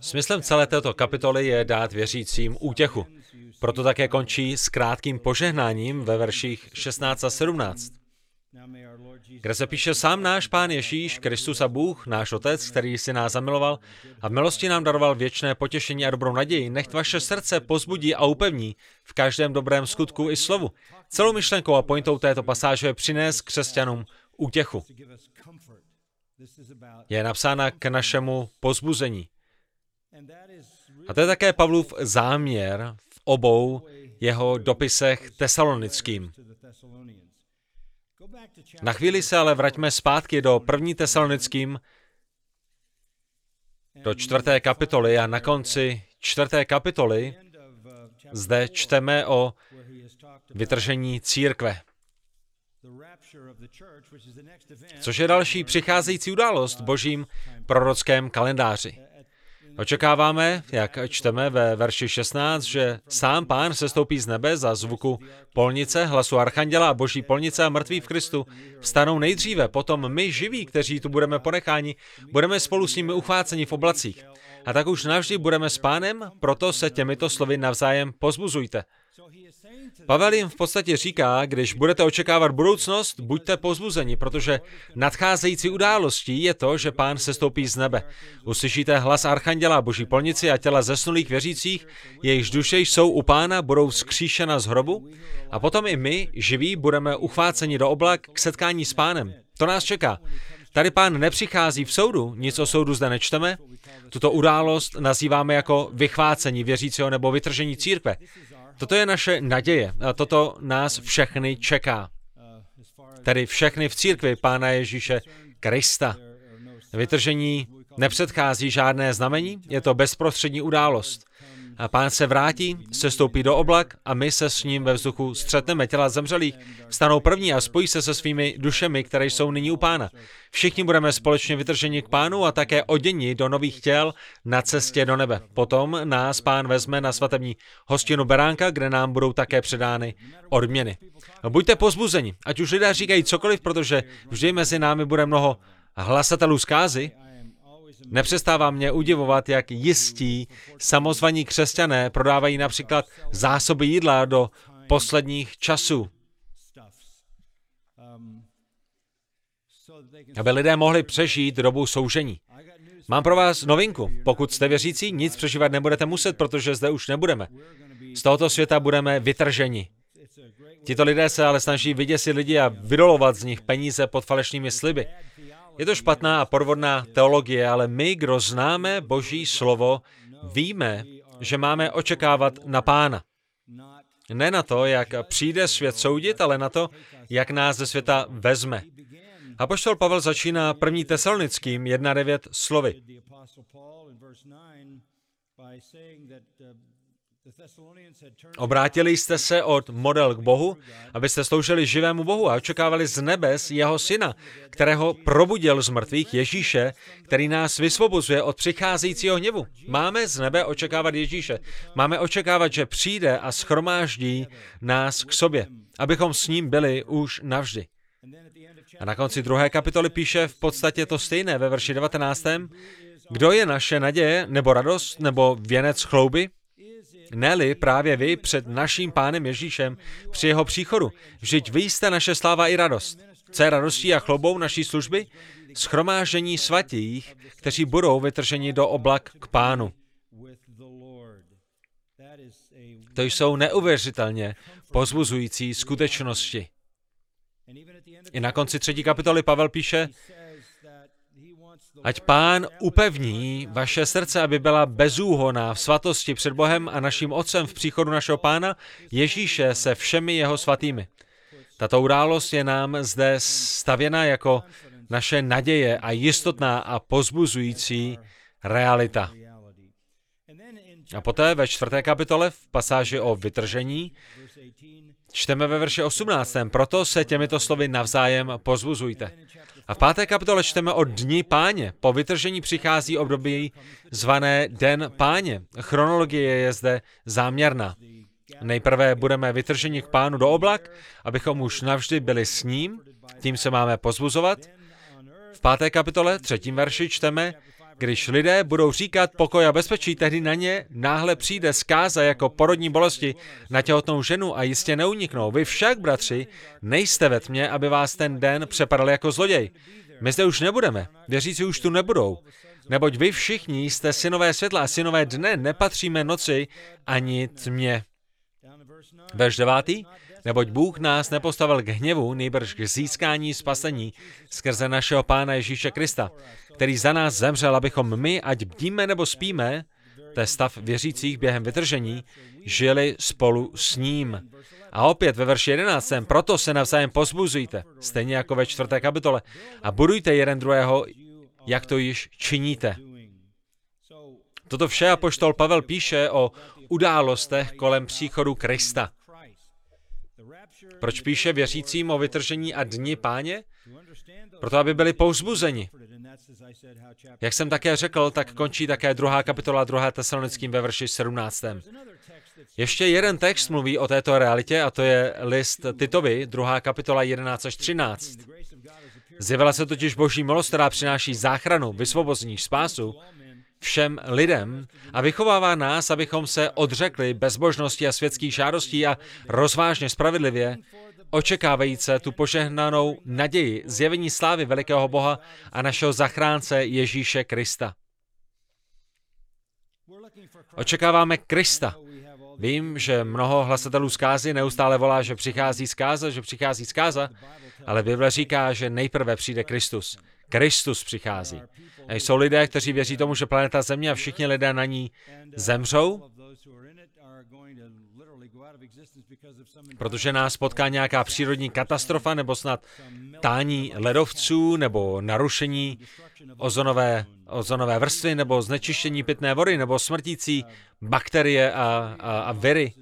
Smyslem celé této kapitoly je dát věřícím útěchu. Proto také končí s krátkým požehnáním ve verších 16 a 17 kde se píše sám náš Pán Ježíš, Kristus a Bůh, náš Otec, který si nás zamiloval a v milosti nám daroval věčné potěšení a dobrou naději. Nechť vaše srdce pozbudí a upevní v každém dobrém skutku i slovu. Celou myšlenkou a pointou této pasáže je přinést křesťanům útěchu. Je napsána k našemu pozbuzení. A to je také Pavlův záměr v obou jeho dopisech tesalonickým. Na chvíli se ale vraťme zpátky do první tesalonickým, do čtvrté kapitoly a na konci čtvrté kapitoly zde čteme o vytržení církve. Což je další přicházející událost v božím prorockém kalendáři. Očekáváme, jak čteme ve verši 16, že sám pán se stoupí z nebe za zvuku polnice, hlasu archanděla a boží polnice a mrtví v Kristu vstanou nejdříve, potom my živí, kteří tu budeme ponecháni, budeme spolu s nimi uchváceni v oblacích. A tak už navždy budeme s pánem, proto se těmito slovy navzájem pozbuzujte. Pavel jim v podstatě říká, když budete očekávat budoucnost, buďte pozbuzeni, protože nadcházející událostí je to, že pán se stoupí z nebe. Uslyšíte hlas archanděla boží polnici a těla zesnulých věřících, jejichž duše jsou u pána, budou skříšena z hrobu a potom i my, živí, budeme uchváceni do oblak k setkání s pánem. To nás čeká. Tady pán nepřichází v soudu, nic o soudu zde nečteme. Tuto událost nazýváme jako vychvácení věřícího nebo vytržení církve. Toto je naše naděje a toto nás všechny čeká. Tedy všechny v církvi Pána Ježíše Krista. Vytržení nepředchází žádné znamení, je to bezprostřední událost. A pán se vrátí, se stoupí do oblak a my se s ním ve vzduchu střetneme těla zemřelých, stanou první a spojí se se svými dušemi, které jsou nyní u pána. Všichni budeme společně vytrženi k pánu a také oděni do nových těl na cestě do nebe. Potom nás pán vezme na svatební hostinu Beránka, kde nám budou také předány odměny. Buďte pozbuzeni, ať už lidé říkají cokoliv, protože vždy mezi námi bude mnoho hlasatelů zkázy, Nepřestává mě udivovat, jak jistí samozvaní křesťané prodávají například zásoby jídla do posledních časů. Aby lidé mohli přežít dobu soužení. Mám pro vás novinku. Pokud jste věřící, nic přežívat nebudete muset, protože zde už nebudeme. Z tohoto světa budeme vytrženi. Tito lidé se ale snaží vyděsit lidi a vydolovat z nich peníze pod falešnými sliby. Je to špatná a podvodná teologie, ale my, kdo známe Boží slovo, víme, že máme očekávat na Pána. Ne na to, jak přijde svět soudit, ale na to, jak nás ze světa vezme. A poštol Pavel začíná první tesalonickým 1.9 slovy. Obrátili jste se od model k Bohu, abyste sloužili živému Bohu a očekávali z nebes jeho syna, kterého probudil z mrtvých Ježíše, který nás vysvobozuje od přicházejícího hněvu. Máme z nebe očekávat Ježíše. Máme očekávat, že přijde a schromáždí nás k sobě, abychom s ním byli už navždy. A na konci druhé kapitoly píše v podstatě to stejné ve verši 19. Kdo je naše naděje, nebo radost, nebo věnec chlouby? Neli právě vy před naším pánem Ježíšem při jeho příchodu. Vždyť vy jste naše sláva i radost. Co je radostí a chlobou naší služby? Schromážení svatých, kteří budou vytrženi do oblak k pánu. To jsou neuvěřitelně pozbuzující skutečnosti. I na konci třetí kapitoly Pavel píše, Ať pán upevní vaše srdce, aby byla bezúhoná v svatosti před Bohem a naším Otcem v příchodu našeho pána Ježíše se všemi jeho svatými. Tato událost je nám zde stavěna jako naše naděje a jistotná a pozbuzující realita. A poté ve čtvrté kapitole v pasáži o vytržení čteme ve verši 18. Proto se těmito slovy navzájem pozbuzujte. A v páté kapitole čteme o dní páně. Po vytržení přichází období zvané Den páně. Chronologie je zde záměrná. Nejprve budeme vytrženi k pánu do oblak, abychom už navždy byli s ním, tím se máme pozbuzovat. V páté kapitole, třetím verši čteme, Když lidé budou říkat pokoj a bezpečí, tehdy na ně náhle přijde zkáza jako porodní bolesti na těhotnou ženu a jistě neuniknou. Vy však, bratři, nejste ve tmě, aby vás ten den přepadl jako zloděj. My zde už nebudeme, věřící už tu nebudou. Neboť vy všichni jste synové světla a synové dne, nepatříme noci ani tmě. Verš devátý. Neboť Bůh nás nepostavil k hněvu, nejbrž k získání spasení skrze našeho Pána Ježíše Krista, který za nás zemřel, abychom my, ať bdíme nebo spíme, to je stav věřících během vytržení, žili spolu s ním. A opět ve verši 11. Proto se navzájem pozbuzujte, stejně jako ve čtvrté kapitole, a budujte jeden druhého, jak to již činíte. Toto vše apoštol Pavel píše o událostech kolem příchodu Krista. Proč píše věřícím o vytržení a dni páně? Proto, aby byli pouzbuzeni. Jak jsem také řekl, tak končí také druhá kapitola 2. tesalonickým ve verši 17. Ještě jeden text mluví o této realitě a to je list Titovi, druhá kapitola 11 až 13. Zjevila se totiž boží milost, která přináší záchranu, vysvobození, spásu všem lidem a vychovává nás, abychom se odřekli bezbožnosti a světských žádostí a rozvážně spravedlivě očekávajíce tu požehnanou naději zjevení slávy velikého Boha a našeho zachránce Ježíše Krista. Očekáváme Krista. Vím, že mnoho hlasatelů zkázy neustále volá, že přichází zkáza, že přichází zkáza, ale Bible říká, že nejprve přijde Kristus. Kristus přichází. A jsou lidé, kteří věří tomu, že planeta Země a všichni lidé na ní zemřou, protože nás potká nějaká přírodní katastrofa nebo snad tání ledovců nebo narušení ozonové, ozonové vrstvy nebo znečištění pitné vody nebo smrtící bakterie a, a, a viry.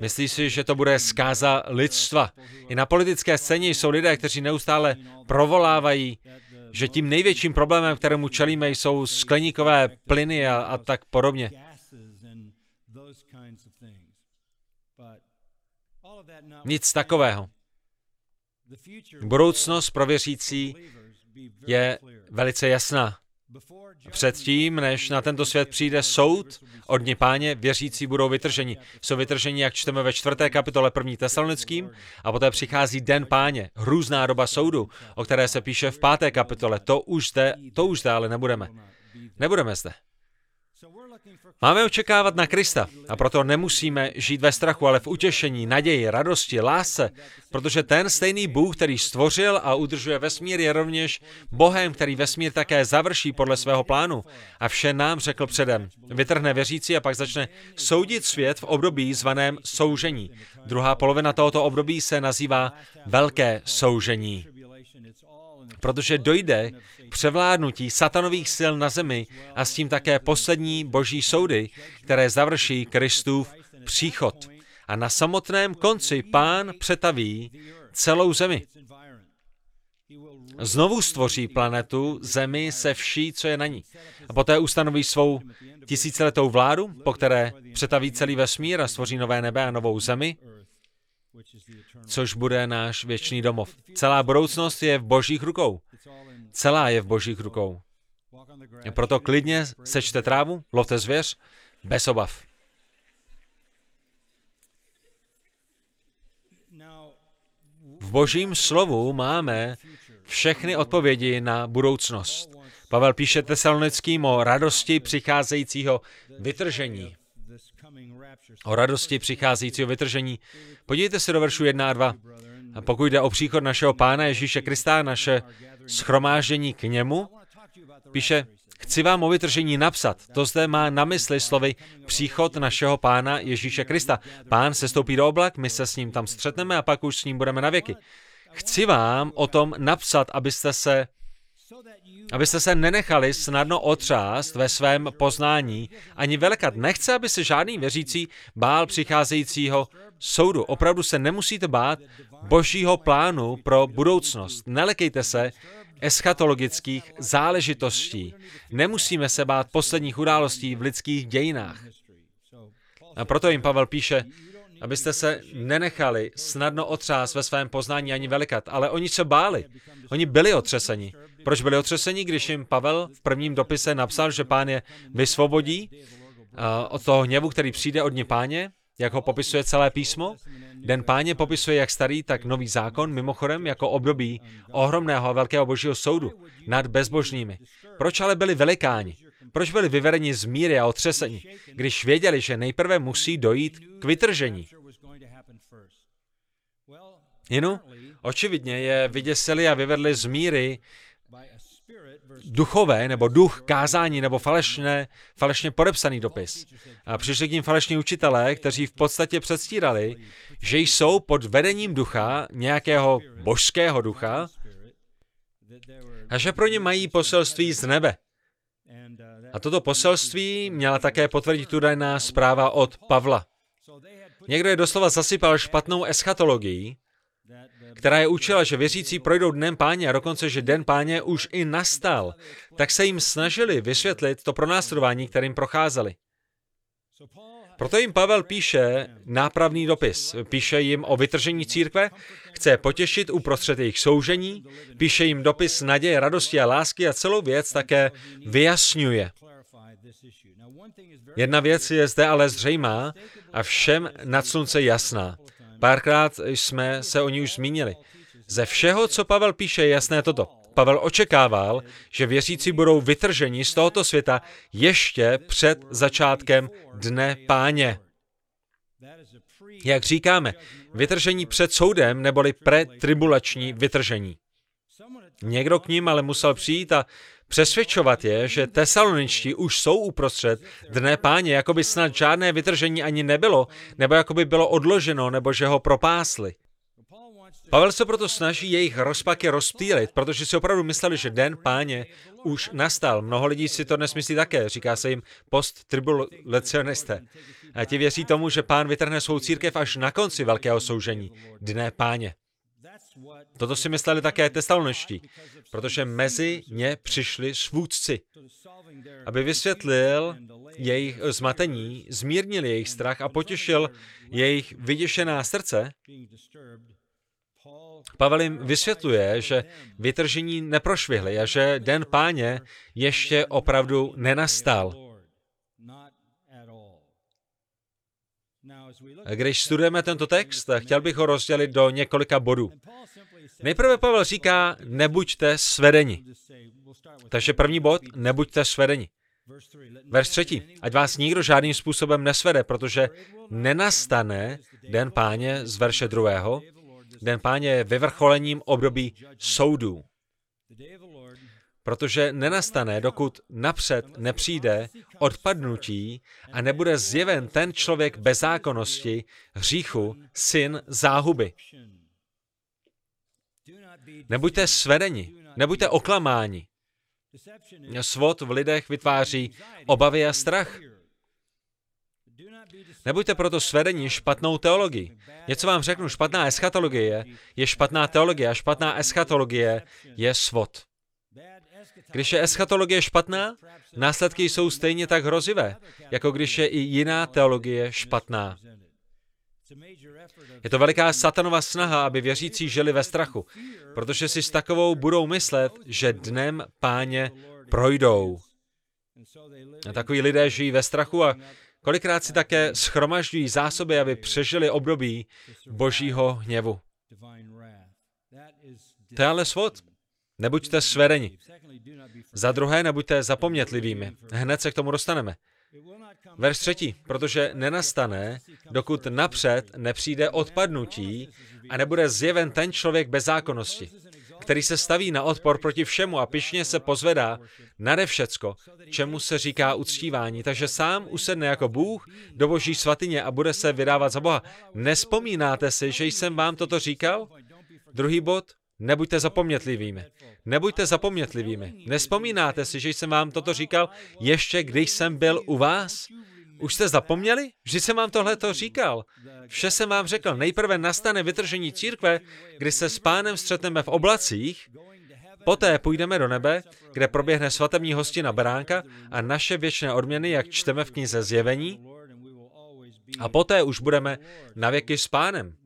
Myslíš si, že to bude zkáza lidstva? I na politické scéně jsou lidé, kteří neustále provolávají, že tím největším problémem, kterému čelíme, jsou skleníkové plyny a, a tak podobně. Nic takového. Budoucnost pro věřící je velice jasná. Předtím, než na tento svět přijde soud, od dní páně věřící budou vytrženi. Jsou vytrženi, jak čteme ve čtvrté kapitole první tesalonickým, a poté přichází den páně, hrůzná doba soudu, o které se píše v páté kapitole. To už zde, to už zde ale nebudeme. Nebudeme zde. Máme očekávat na Krista a proto nemusíme žít ve strachu, ale v utěšení, naději, radosti, lásce, protože ten stejný Bůh, který stvořil a udržuje vesmír, je rovněž Bohem, který vesmír také završí podle svého plánu. A vše nám řekl předem. Vytrhne věřící a pak začne soudit svět v období zvaném soužení. Druhá polovina tohoto období se nazývá velké soužení protože dojde k převládnutí satanových sil na zemi a s tím také poslední boží soudy, které završí Kristův příchod. A na samotném konci pán přetaví celou zemi. Znovu stvoří planetu, zemi se vší, co je na ní. A poté ustanoví svou tisíciletou vládu, po které přetaví celý vesmír a stvoří nové nebe a novou zemi, což bude náš věčný domov. Celá budoucnost je v božích rukou. Celá je v božích rukou. Proto klidně sečte trávu, lovte zvěř, bez obav. V božím slovu máme všechny odpovědi na budoucnost. Pavel píše tesalonickým o radosti přicházejícího vytržení o radosti přicházejícího vytržení. Podívejte se do veršu 1 a 2. A pokud jde o příchod našeho Pána Ježíše Krista, naše schromáždění k němu, píše, chci vám o vytržení napsat. To zde má na mysli slovy příchod našeho Pána Ježíše Krista. Pán se stoupí do oblak, my se s ním tam střetneme a pak už s ním budeme na věky. Chci vám o tom napsat, abyste se abyste se nenechali snadno otřást ve svém poznání. Ani velikat nechce, aby se žádný věřící bál přicházejícího soudu. Opravdu se nemusíte bát božího plánu pro budoucnost. Nelekejte se eschatologických záležitostí. Nemusíme se bát posledních událostí v lidských dějinách. A proto jim Pavel píše, abyste se nenechali snadno otřás ve svém poznání ani velikat, ale oni se báli. Oni byli otřeseni. Proč byli otřeseni, když jim Pavel v prvním dopise napsal, že pán je vysvobodí od toho hněvu, který přijde od dně páně, jak ho popisuje celé písmo? Den páně popisuje jak starý, tak nový zákon, mimochodem jako období ohromného a velkého božího soudu nad bezbožnými. Proč ale byli velikáni? Proč byli vyvedeni z míry a otřesení, když věděli, že nejprve musí dojít k vytržení? Jinu, očividně je vyděsili a vyvedli z míry duchové, nebo duch kázání, nebo falešně, falešně podepsaný dopis. A přišli k ním falešní učitelé, kteří v podstatě předstírali, že jsou pod vedením ducha, nějakého božského ducha, a že pro ně mají poselství z nebe. A toto poselství měla také potvrdit údajná zpráva od Pavla. Někdo je doslova zasypal špatnou eschatologií, která je učila, že věřící projdou dnem páně a dokonce, že den páně už i nastal, tak se jim snažili vysvětlit to pronásledování, kterým procházeli. Proto jim Pavel píše nápravný dopis. Píše jim o vytržení církve, chce potěšit uprostřed jejich soužení, píše jim dopis naděje, radosti a lásky a celou věc také vyjasňuje. Jedna věc je zde ale zřejmá a všem nad slunce jasná. Párkrát jsme se o ní už zmínili. Ze všeho, co Pavel píše, je jasné toto. Pavel očekával, že věřící budou vytrženi z tohoto světa ještě před začátkem dne páně. Jak říkáme, vytržení před soudem neboli pretribulační vytržení. Někdo k ním ale musel přijít a přesvědčovat je, že tesaloničtí už jsou uprostřed dne páně, jako by snad žádné vytržení ani nebylo, nebo jako by bylo odloženo, nebo že ho propásli. Pavel se proto snaží jejich rozpaky rozptýlit, protože si opravdu mysleli, že den páně už nastal. Mnoho lidí si to dnes myslí také, říká se jim post-tribulacionisté. A ti věří tomu, že pán vytrhne svou církev až na konci velkého soužení, dne páně. Toto si mysleli také testalonečtí, protože mezi ně přišli svůdci, aby vysvětlil jejich zmatení, zmírnil jejich strach a potěšil jejich vyděšená srdce, Pavel jim vysvětluje, že vytržení neprošvihli a že den páně ještě opravdu nenastal. Když studujeme tento text, chtěl bych ho rozdělit do několika bodů. Nejprve Pavel říká, nebuďte svedeni. Takže první bod, nebuďte svedeni. Verš třetí, ať vás nikdo žádným způsobem nesvede, protože nenastane den páně z verše druhého, Den páně je vyvrcholením období soudů. Protože nenastane, dokud napřed nepřijde odpadnutí a nebude zjeven ten člověk bezákonnosti, hříchu, syn záhuby. Nebuďte svedeni, nebuďte oklamáni. Svod v lidech vytváří obavy a strach. Nebuďte proto svedeni špatnou teologii. Něco vám řeknu, špatná eschatologie je špatná teologie a špatná eschatologie je svod. Když je eschatologie špatná, následky jsou stejně tak hrozivé, jako když je i jiná teologie špatná. Je to veliká satanova snaha, aby věřící žili ve strachu, protože si s takovou budou myslet, že dnem páně projdou. A takoví lidé žijí ve strachu a Kolikrát si také schromažďují zásoby, aby přežili období božího hněvu. To je ale svod. Nebuďte svedeni. Za druhé, nebuďte zapomnětlivými. Hned se k tomu dostaneme. Verš třetí, protože nenastane, dokud napřed nepřijde odpadnutí a nebude zjeven ten člověk bez zákonnosti který se staví na odpor proti všemu a pišně se pozvedá nade všecko, čemu se říká uctívání. Takže sám usedne jako Bůh do boží svatyně a bude se vydávat za Boha. Nespomínáte si, že jsem vám toto říkal? Druhý bod, Nebuďte zapomnětlivými. Nebuďte zapomnětlivými. Nespomínáte si, že jsem vám toto říkal ještě, když jsem byl u vás? Už jste zapomněli? Vždy jsem vám tohle to říkal. Vše jsem vám řekl. Nejprve nastane vytržení církve, kdy se s pánem střetneme v oblacích, poté půjdeme do nebe, kde proběhne svatební hostina beránka a naše věčné odměny, jak čteme v knize Zjevení, A poté už budeme navěky s pánem.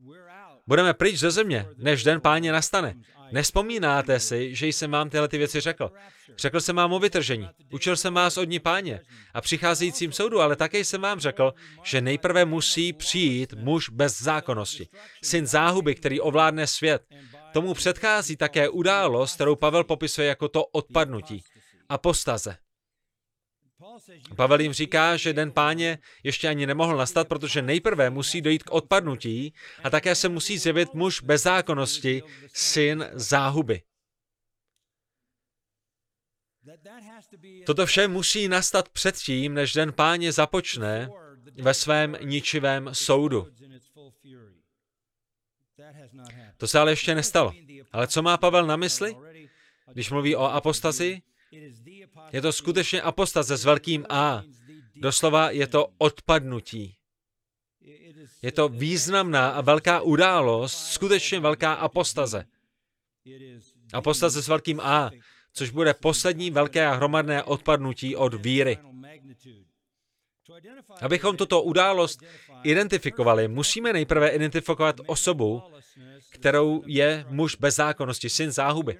Budeme pryč ze země, než den páně nastane. Nespomínáte si, že jsem vám tyhle ty věci řekl. Řekl jsem vám o vytržení. Učil jsem vás od ní páně a přicházejícím soudu, ale také jsem vám řekl, že nejprve musí přijít muž bez zákonnosti. Syn záhuby, který ovládne svět. Tomu předchází také událost, kterou Pavel popisuje jako to odpadnutí. Apostaze. Pavel jim říká, že den páně ještě ani nemohl nastat, protože nejprve musí dojít k odpadnutí a také se musí zjevit muž bez zákonnosti, syn záhuby. Toto vše musí nastat předtím, než den páně započne ve svém ničivém soudu. To se ale ještě nestalo. Ale co má Pavel na mysli, když mluví o apostazi? Je to skutečně apostaze s velkým A. Doslova je to odpadnutí. Je to významná a velká událost, skutečně velká apostaze. Apostaze s velkým A, což bude poslední velké a hromadné odpadnutí od víry. Abychom tuto událost identifikovali, musíme nejprve identifikovat osobu, kterou je muž bez zákonnosti, syn záhuby.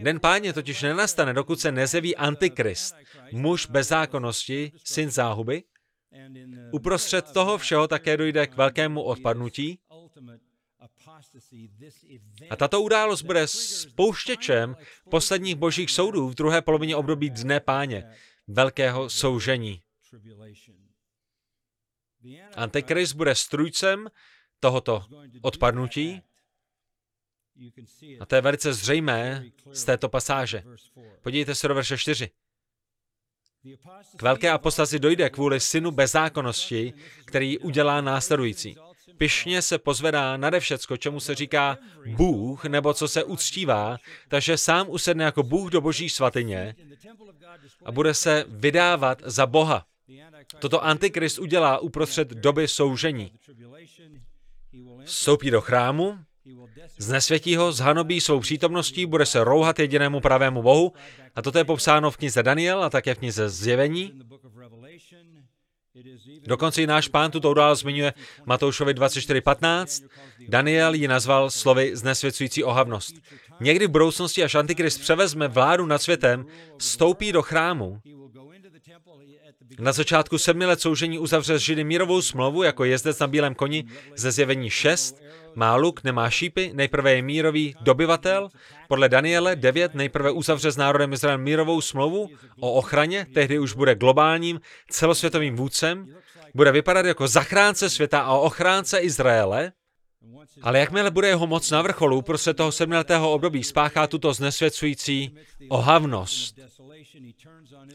Den páně totiž nenastane, dokud se nezeví antikrist, muž bez zákonnosti, syn záhuby. Uprostřed toho všeho také dojde k velkému odpadnutí. A tato událost bude spouštěčem posledních božích soudů v druhé polovině období dne páně, velkého soužení. Antikrist bude strujcem tohoto odpadnutí a to je velice zřejmé z této pasáže. Podívejte se do verše 4. K velké apostazi dojde kvůli synu bezákonnosti, který udělá následující. Pišně se pozvedá nade všecko, čemu se říká Bůh, nebo co se uctívá, takže sám usedne jako Bůh do boží svatyně a bude se vydávat za Boha. Toto antikrist udělá uprostřed doby soužení. Vstoupí do chrámu, Znesvětí ho, zhanobí svou přítomností, bude se rouhat jedinému pravému Bohu. A toto je popsáno v knize Daniel a také v knize Zjevení. Dokonce i náš pán tuto událost zmiňuje Matoušovi 24.15. Daniel ji nazval slovy znesvěcující ohavnost. Někdy v budoucnosti, až Antikrist převezme vládu nad světem, vstoupí do chrámu. Na začátku sedmi let soužení uzavře s Židy mírovou smlouvu jako jezdec na bílém koni ze zjevení 6 má luk, nemá šípy, nejprve je mírový dobyvatel. Podle Daniele 9 nejprve uzavře s národem Izrael mírovou smlouvu o ochraně, tehdy už bude globálním celosvětovým vůdcem, bude vypadat jako zachránce světa a ochránce Izraele, ale jakmile bude jeho moc na vrcholu, prostě toho sedmletého období spáchá tuto znesvěcující ohavnost.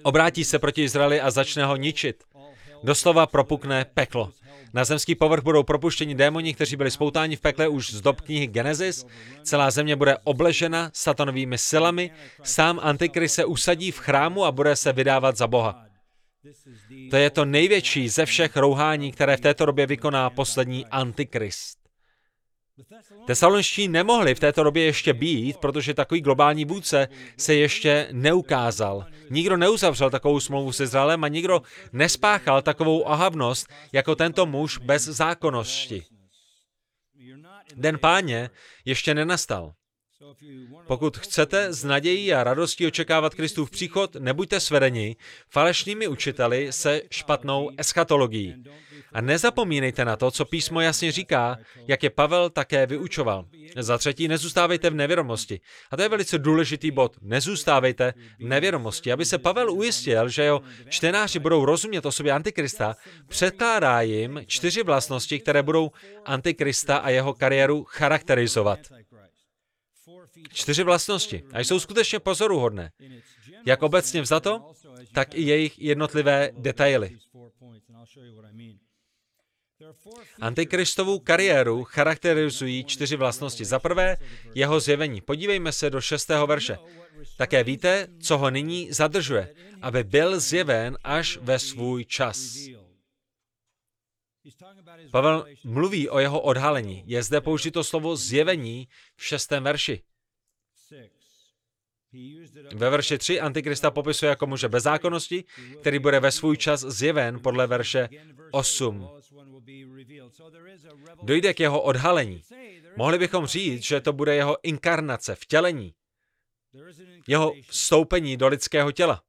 Obrátí se proti Izraeli a začne ho ničit. Doslova propukne peklo. Na zemský povrch budou propuštěni démoni, kteří byli spoutáni v pekle už z dob knihy Genesis. Celá země bude obležena satanovými silami. Sám Antikrist se usadí v chrámu a bude se vydávat za Boha. To je to největší ze všech rouhání, které v této době vykoná poslední Antikrist. Tesalonští nemohli v této době ještě být, protože takový globální vůdce se ještě neukázal. Nikdo neuzavřel takovou smlouvu s Izraelem a nikdo nespáchal takovou ohavnost jako tento muž bez zákonnosti. Den páně ještě nenastal. Pokud chcete s nadějí a radostí očekávat Kristův příchod, nebuďte svedeni falešnými učiteli se špatnou eschatologií. A nezapomínejte na to, co písmo jasně říká, jak je Pavel také vyučoval. Za třetí, nezůstávejte v nevědomosti. A to je velice důležitý bod. Nezůstávejte v nevědomosti. Aby se Pavel ujistil, že jeho čtenáři budou rozumět osobě Antikrista, předkládá jim čtyři vlastnosti, které budou Antikrista a jeho kariéru charakterizovat. Čtyři vlastnosti. A jsou skutečně pozoruhodné. Jak obecně vzato, tak i jejich jednotlivé detaily. Antikristovou kariéru charakterizují čtyři vlastnosti. Za prvé, jeho zjevení. Podívejme se do šestého verše. Také víte, co ho nyní zadržuje, aby byl zjeven až ve svůj čas. Pavel mluví o jeho odhalení. Je zde použito slovo zjevení v šestém verši. Ve verši 3 Antikrista popisuje jako muže bezzákonnosti, který bude ve svůj čas zjeven podle verše 8. Dojde k jeho odhalení. Mohli bychom říct, že to bude jeho inkarnace, vtělení, jeho vstoupení do lidského těla.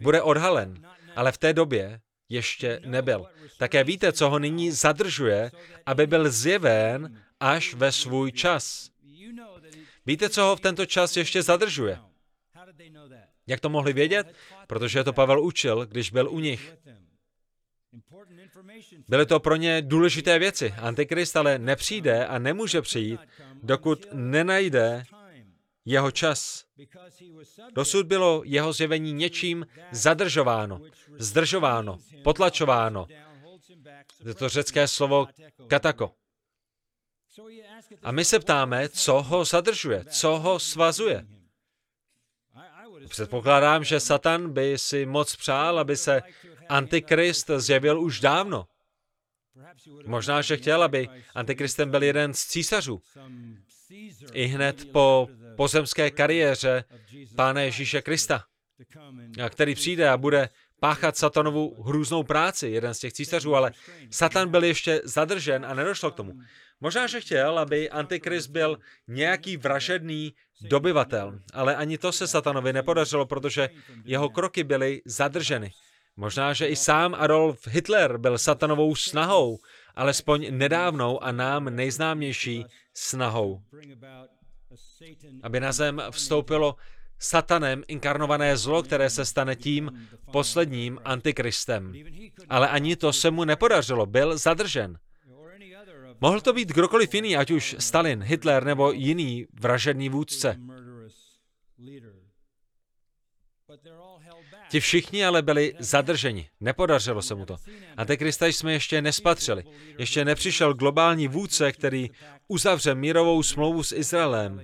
Bude odhalen, ale v té době ještě nebyl. Také víte, co ho nyní zadržuje, aby byl zjeven až ve svůj čas. Víte, co ho v tento čas ještě zadržuje? Jak to mohli vědět? Protože to Pavel učil, když byl u nich. Byly to pro ně důležité věci. Antikrist ale nepřijde a nemůže přijít, dokud nenajde jeho čas. Dosud bylo jeho zjevení něčím zadržováno, zdržováno, potlačováno. Je to řecké slovo katako. A my se ptáme, co ho zadržuje, co ho svazuje. Předpokládám, že Satan by si moc přál, aby se Antikrist zjevil už dávno. Možná, že chtěl, aby Antikristem byl jeden z císařů. I hned po pozemské kariéře Pána Ježíše Krista, který přijde a bude páchat satanovu hrůznou práci, jeden z těch císařů, ale Satan byl ještě zadržen a nedošlo k tomu. Možná, že chtěl, aby Antikrist byl nějaký vražedný dobyvatel, ale ani to se satanovi nepodařilo, protože jeho kroky byly zadrženy. Možná, že i sám Adolf Hitler byl satanovou snahou, alespoň nedávnou a nám nejznámější snahou. Aby na zem vstoupilo satanem inkarnované zlo, které se stane tím posledním antikristem. Ale ani to se mu nepodařilo, byl zadržen. Mohl to být kdokoliv jiný, ať už Stalin, Hitler nebo jiný vražedný vůdce. Ti všichni ale byli zadrženi. Nepodařilo se mu to. Antikrista jsme ještě nespatřili. Ještě nepřišel globální vůdce, který uzavře mírovou smlouvu s Izraelem,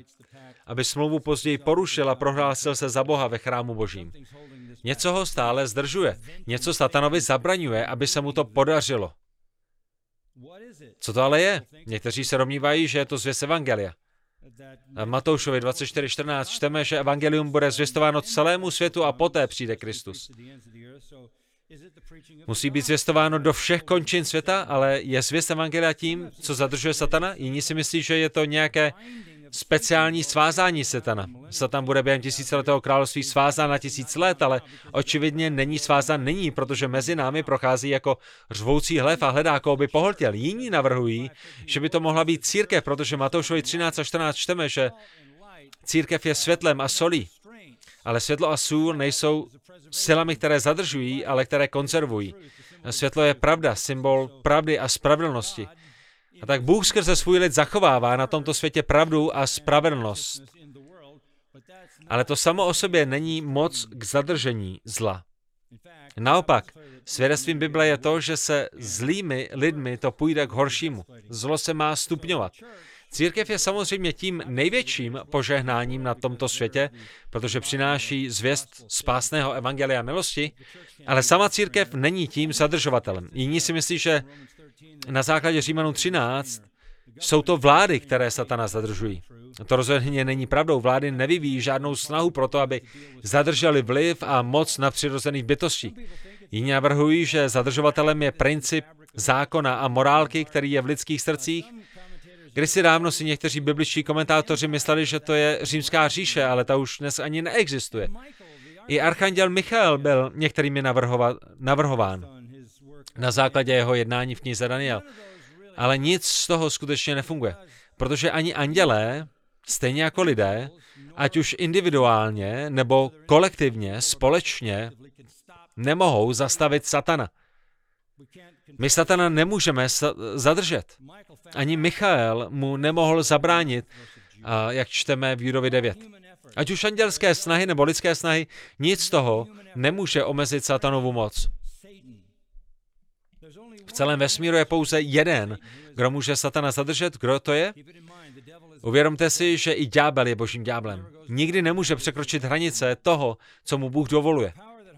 aby smlouvu později porušil a prohlásil se za Boha ve chrámu božím. Něco ho stále zdržuje. Něco satanovi zabraňuje, aby se mu to podařilo. Co to ale je? Někteří se domnívají, že je to zvěst Evangelia. V Matoušovi 24.14 čteme, že Evangelium bude zvěstováno celému světu a poté přijde Kristus. Musí být zvěstováno do všech končin světa, ale je zvěst Evangelia tím, co zadržuje satana? Jiní si myslí, že je to nějaké speciální svázání satana. Satan bude během tisíciletého království svázán na tisíc let, ale očividně není svázán nyní, protože mezi námi prochází jako řvoucí hlev a hledá, koho by pohltěl. Jiní navrhují, že by to mohla být církev, protože Matoušovi 13 a 14 čteme, že církev je světlem a solí. Ale světlo a sůl nejsou silami, které zadržují, ale které konzervují. Světlo je pravda, symbol pravdy a spravedlnosti. A tak Bůh skrze svůj lid zachovává na tomto světě pravdu a spravedlnost. Ale to samo o sobě není moc k zadržení zla. Naopak, svědectvím Bible je to, že se zlými lidmi to půjde k horšímu. Zlo se má stupňovat. Církev je samozřejmě tím největším požehnáním na tomto světě, protože přináší zvěst spásného evangelia milosti, ale sama církev není tím zadržovatelem. Jiní si myslí, že na základě Římanů 13 jsou to vlády, které satana zadržují. To rozhodně není pravdou. Vlády nevyvíjí žádnou snahu pro to, aby zadrželi vliv a moc na přirozených bytostí. Jiní navrhují, že zadržovatelem je princip zákona a morálky, který je v lidských srdcích. Kdysi dávno si někteří bibličtí komentátoři mysleli, že to je římská říše, ale ta už dnes ani neexistuje. I archanděl Michael byl některými navrhován na základě jeho jednání v knize Daniel. Ale nic z toho skutečně nefunguje. Protože ani andělé, stejně jako lidé, ať už individuálně nebo kolektivně, společně, nemohou zastavit satana. My satana nemůžeme zadržet. Ani Michael mu nemohl zabránit, jak čteme v Judovi 9. Ať už andělské snahy nebo lidské snahy, nic z toho nemůže omezit satanovu moc. V celém vesmíru je pouze jeden, kdo může satana zadržet. Kdo to je? Uvědomte si, že i ďábel je božím ďáblem. Nikdy nemůže překročit hranice toho, co mu Bůh dovoluje.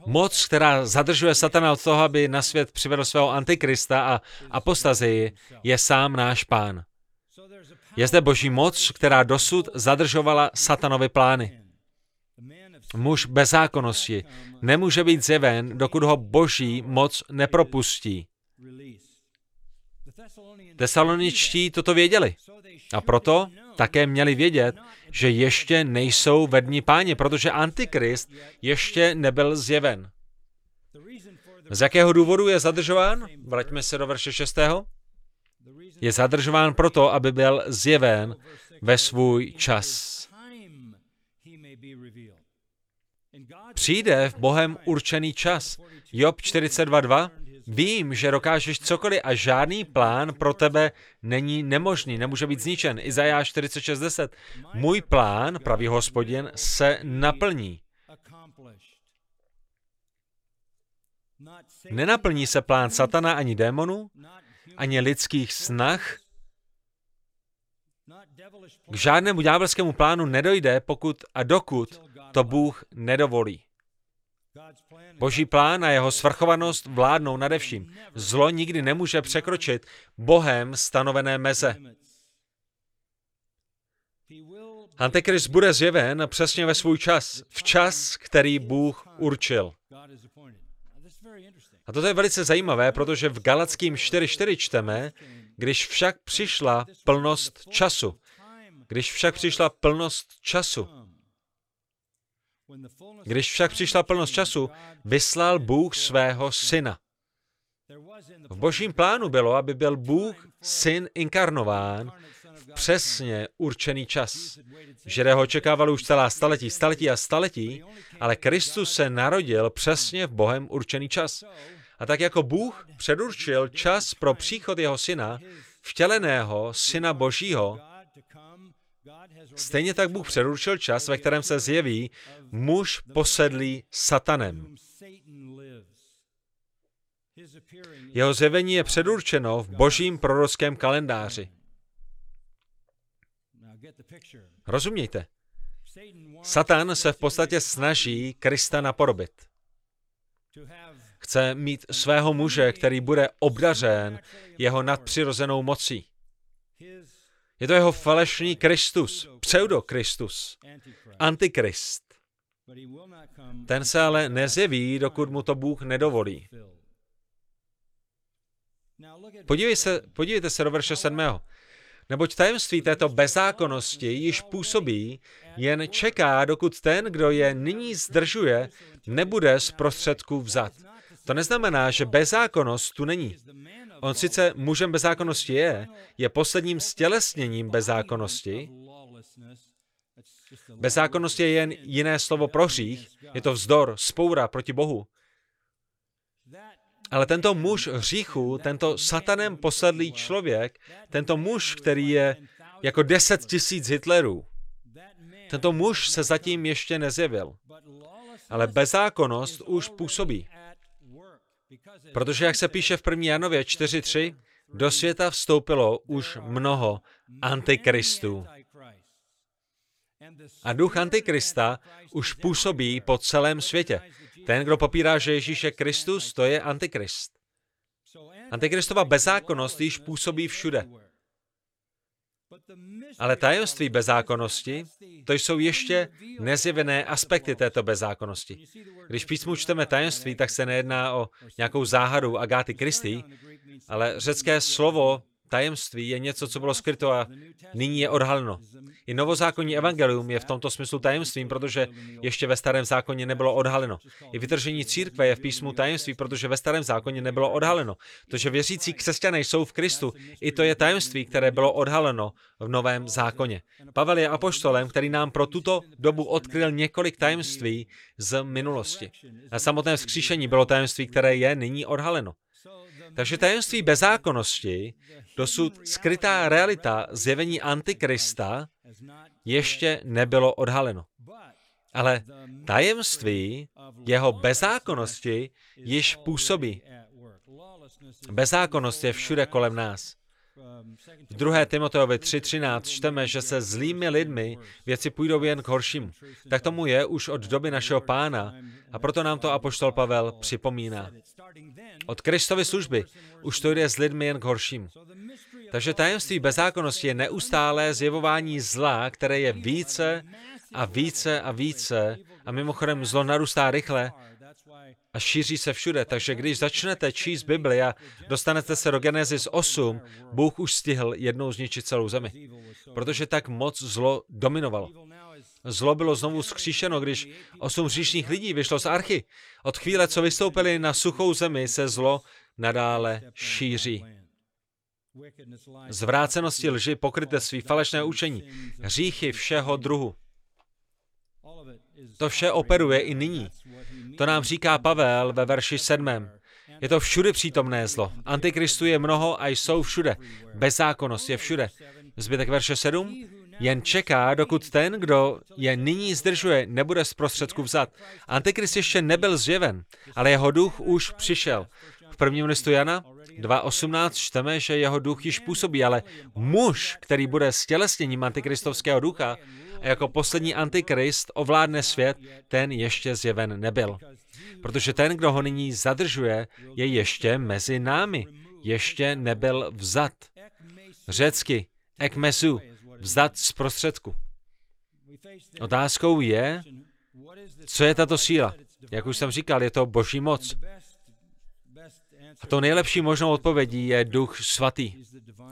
Moc, která zadržuje satana od toho, aby na svět přivedl svého antikrista a apostazii, je sám náš pán. Je zde boží moc, která dosud zadržovala satanovy plány. Muž bezákonnosti nemůže být zjeven, dokud ho boží moc nepropustí. Tesaloničtí toto věděli. A proto také měli vědět, že ještě nejsou ve dní páně, protože Antikrist ještě nebyl zjeven. Z jakého důvodu je zadržován? Vraťme se do verše 6. Je zadržován proto, aby byl zjeven ve svůj čas. Přijde v Bohem určený čas. Job 42.2 Vím, že dokážeš cokoliv a žádný plán pro tebe není nemožný, nemůže být zničen. Izajáš 46.10. Můj plán, pravý hospodin, se naplní. Nenaplní se plán satana ani démonů, ani lidských snah. K žádnému ďábelskému plánu nedojde, pokud a dokud to Bůh nedovolí. Boží plán a jeho svrchovanost vládnou nadevším. Zlo nikdy nemůže překročit Bohem stanovené meze. Antikrist bude zjeven přesně ve svůj čas, v čas, který Bůh určil. A toto je velice zajímavé, protože v Galackým 4.4 čteme, když však přišla plnost času. Když však přišla plnost času. Když však přišla plnost času, vyslal Bůh svého syna. V božím plánu bylo, aby byl Bůh syn inkarnován v přesně určený čas. Židé ho očekávali už celá staletí, staletí a staletí, ale Kristus se narodil přesně v Bohem určený čas. A tak jako Bůh předurčil čas pro příchod jeho syna, vtěleného syna Božího, Stejně tak Bůh předurčil čas, ve kterém se zjeví muž posedlý satanem. Jeho zjevení je předurčeno v božím prorockém kalendáři. Rozumějte? Satan se v podstatě snaží Krista napodobit. Chce mít svého muže, který bude obdařen jeho nadpřirozenou mocí. Je to jeho falešný Kristus, pseudo-Kristus, antikrist. Ten se ale nezjeví, dokud mu to Bůh nedovolí. Podívej se, podívejte se do verše 7. Neboť tajemství této bezákonnosti již působí, jen čeká, dokud ten, kdo je nyní zdržuje, nebude z prostředků vzat. To neznamená, že bezákonnost tu není. On sice mužem bezákonnosti je, je posledním stělesněním bezákonnosti. Bezákonnost je jen jiné slovo pro hřích, je to vzdor, spoura proti Bohu. Ale tento muž hříchu, tento satanem posedlý člověk, tento muž, který je jako deset tisíc Hitlerů, tento muž se zatím ještě nezjevil. Ale bezákonnost už působí. Protože, jak se píše v 1. Janově 4.3, do světa vstoupilo už mnoho antikristů. A duch antikrista už působí po celém světě. Ten, kdo popírá, že Ježíš je Kristus, to je antikrist. Antikristova bezákonnost již působí všude. Ale tajemství bezákonnosti, to jsou ještě nezjevené aspekty této bezákonnosti. Když písmu čteme tajemství, tak se nejedná o nějakou záhadu Agáty Kristy, ale řecké slovo tajemství je něco, co bylo skryto a nyní je odhaleno. I novozákonní evangelium je v tomto smyslu tajemstvím, protože ještě ve starém zákoně nebylo odhaleno. I vytržení církve je v písmu tajemství, protože ve starém zákoně nebylo odhaleno. To, že věřící křesťané jsou v Kristu, i to je tajemství, které bylo odhaleno v novém zákoně. Pavel je apoštolem, který nám pro tuto dobu odkryl několik tajemství z minulosti. A samotné vzkříšení bylo tajemství, které je nyní odhaleno. Takže tajemství bezákonnosti, dosud skrytá realita zjevení Antikrista, ještě nebylo odhaleno. Ale tajemství jeho bezákonnosti již působí. Bezákonnost je všude kolem nás. V 2. Timoteovi 3.13 čteme, že se zlými lidmi věci půjdou jen k horšímu. Tak tomu je už od doby našeho pána a proto nám to apoštol Pavel připomíná. Od Kristovy služby už to jde s lidmi jen k horšímu. Takže tajemství bezzákonnosti je neustálé zjevování zla, které je více a více a více. A mimochodem zlo narůstá rychle a šíří se všude. Takže když začnete číst Bibli a dostanete se do Genesis 8, Bůh už stihl jednou zničit celou zemi. Protože tak moc zlo dominovalo. Zlo bylo znovu skříšeno, když osm říšních lidí vyšlo z archy. Od chvíle, co vystoupili na suchou zemi, se zlo nadále šíří. Zvrácenosti lži, pokrytectví, falešné učení, hříchy všeho druhu. To vše operuje i nyní. To nám říká Pavel ve verši 7. Je to všude přítomné zlo. Antikristu je mnoho a jsou všude. Bezzákonnost je všude. Zbytek verše 7. Jen čeká, dokud ten, kdo je nyní zdržuje, nebude z prostředku vzat. Antikrist ještě nebyl zjeven, ale jeho duch už přišel. V prvním listu Jana 2.18 čteme, že jeho duch již působí, ale muž, který bude stělesněním antikristovského ducha a jako poslední antikrist ovládne svět, ten ještě zjeven nebyl. Protože ten, kdo ho nyní zadržuje, je ještě mezi námi. Ještě nebyl vzat. Řecky, ekmesu, vzat z prostředku. Otázkou je, co je tato síla. Jak už jsem říkal, je to boží moc. A to nejlepší možnou odpovědí je Duch Svatý.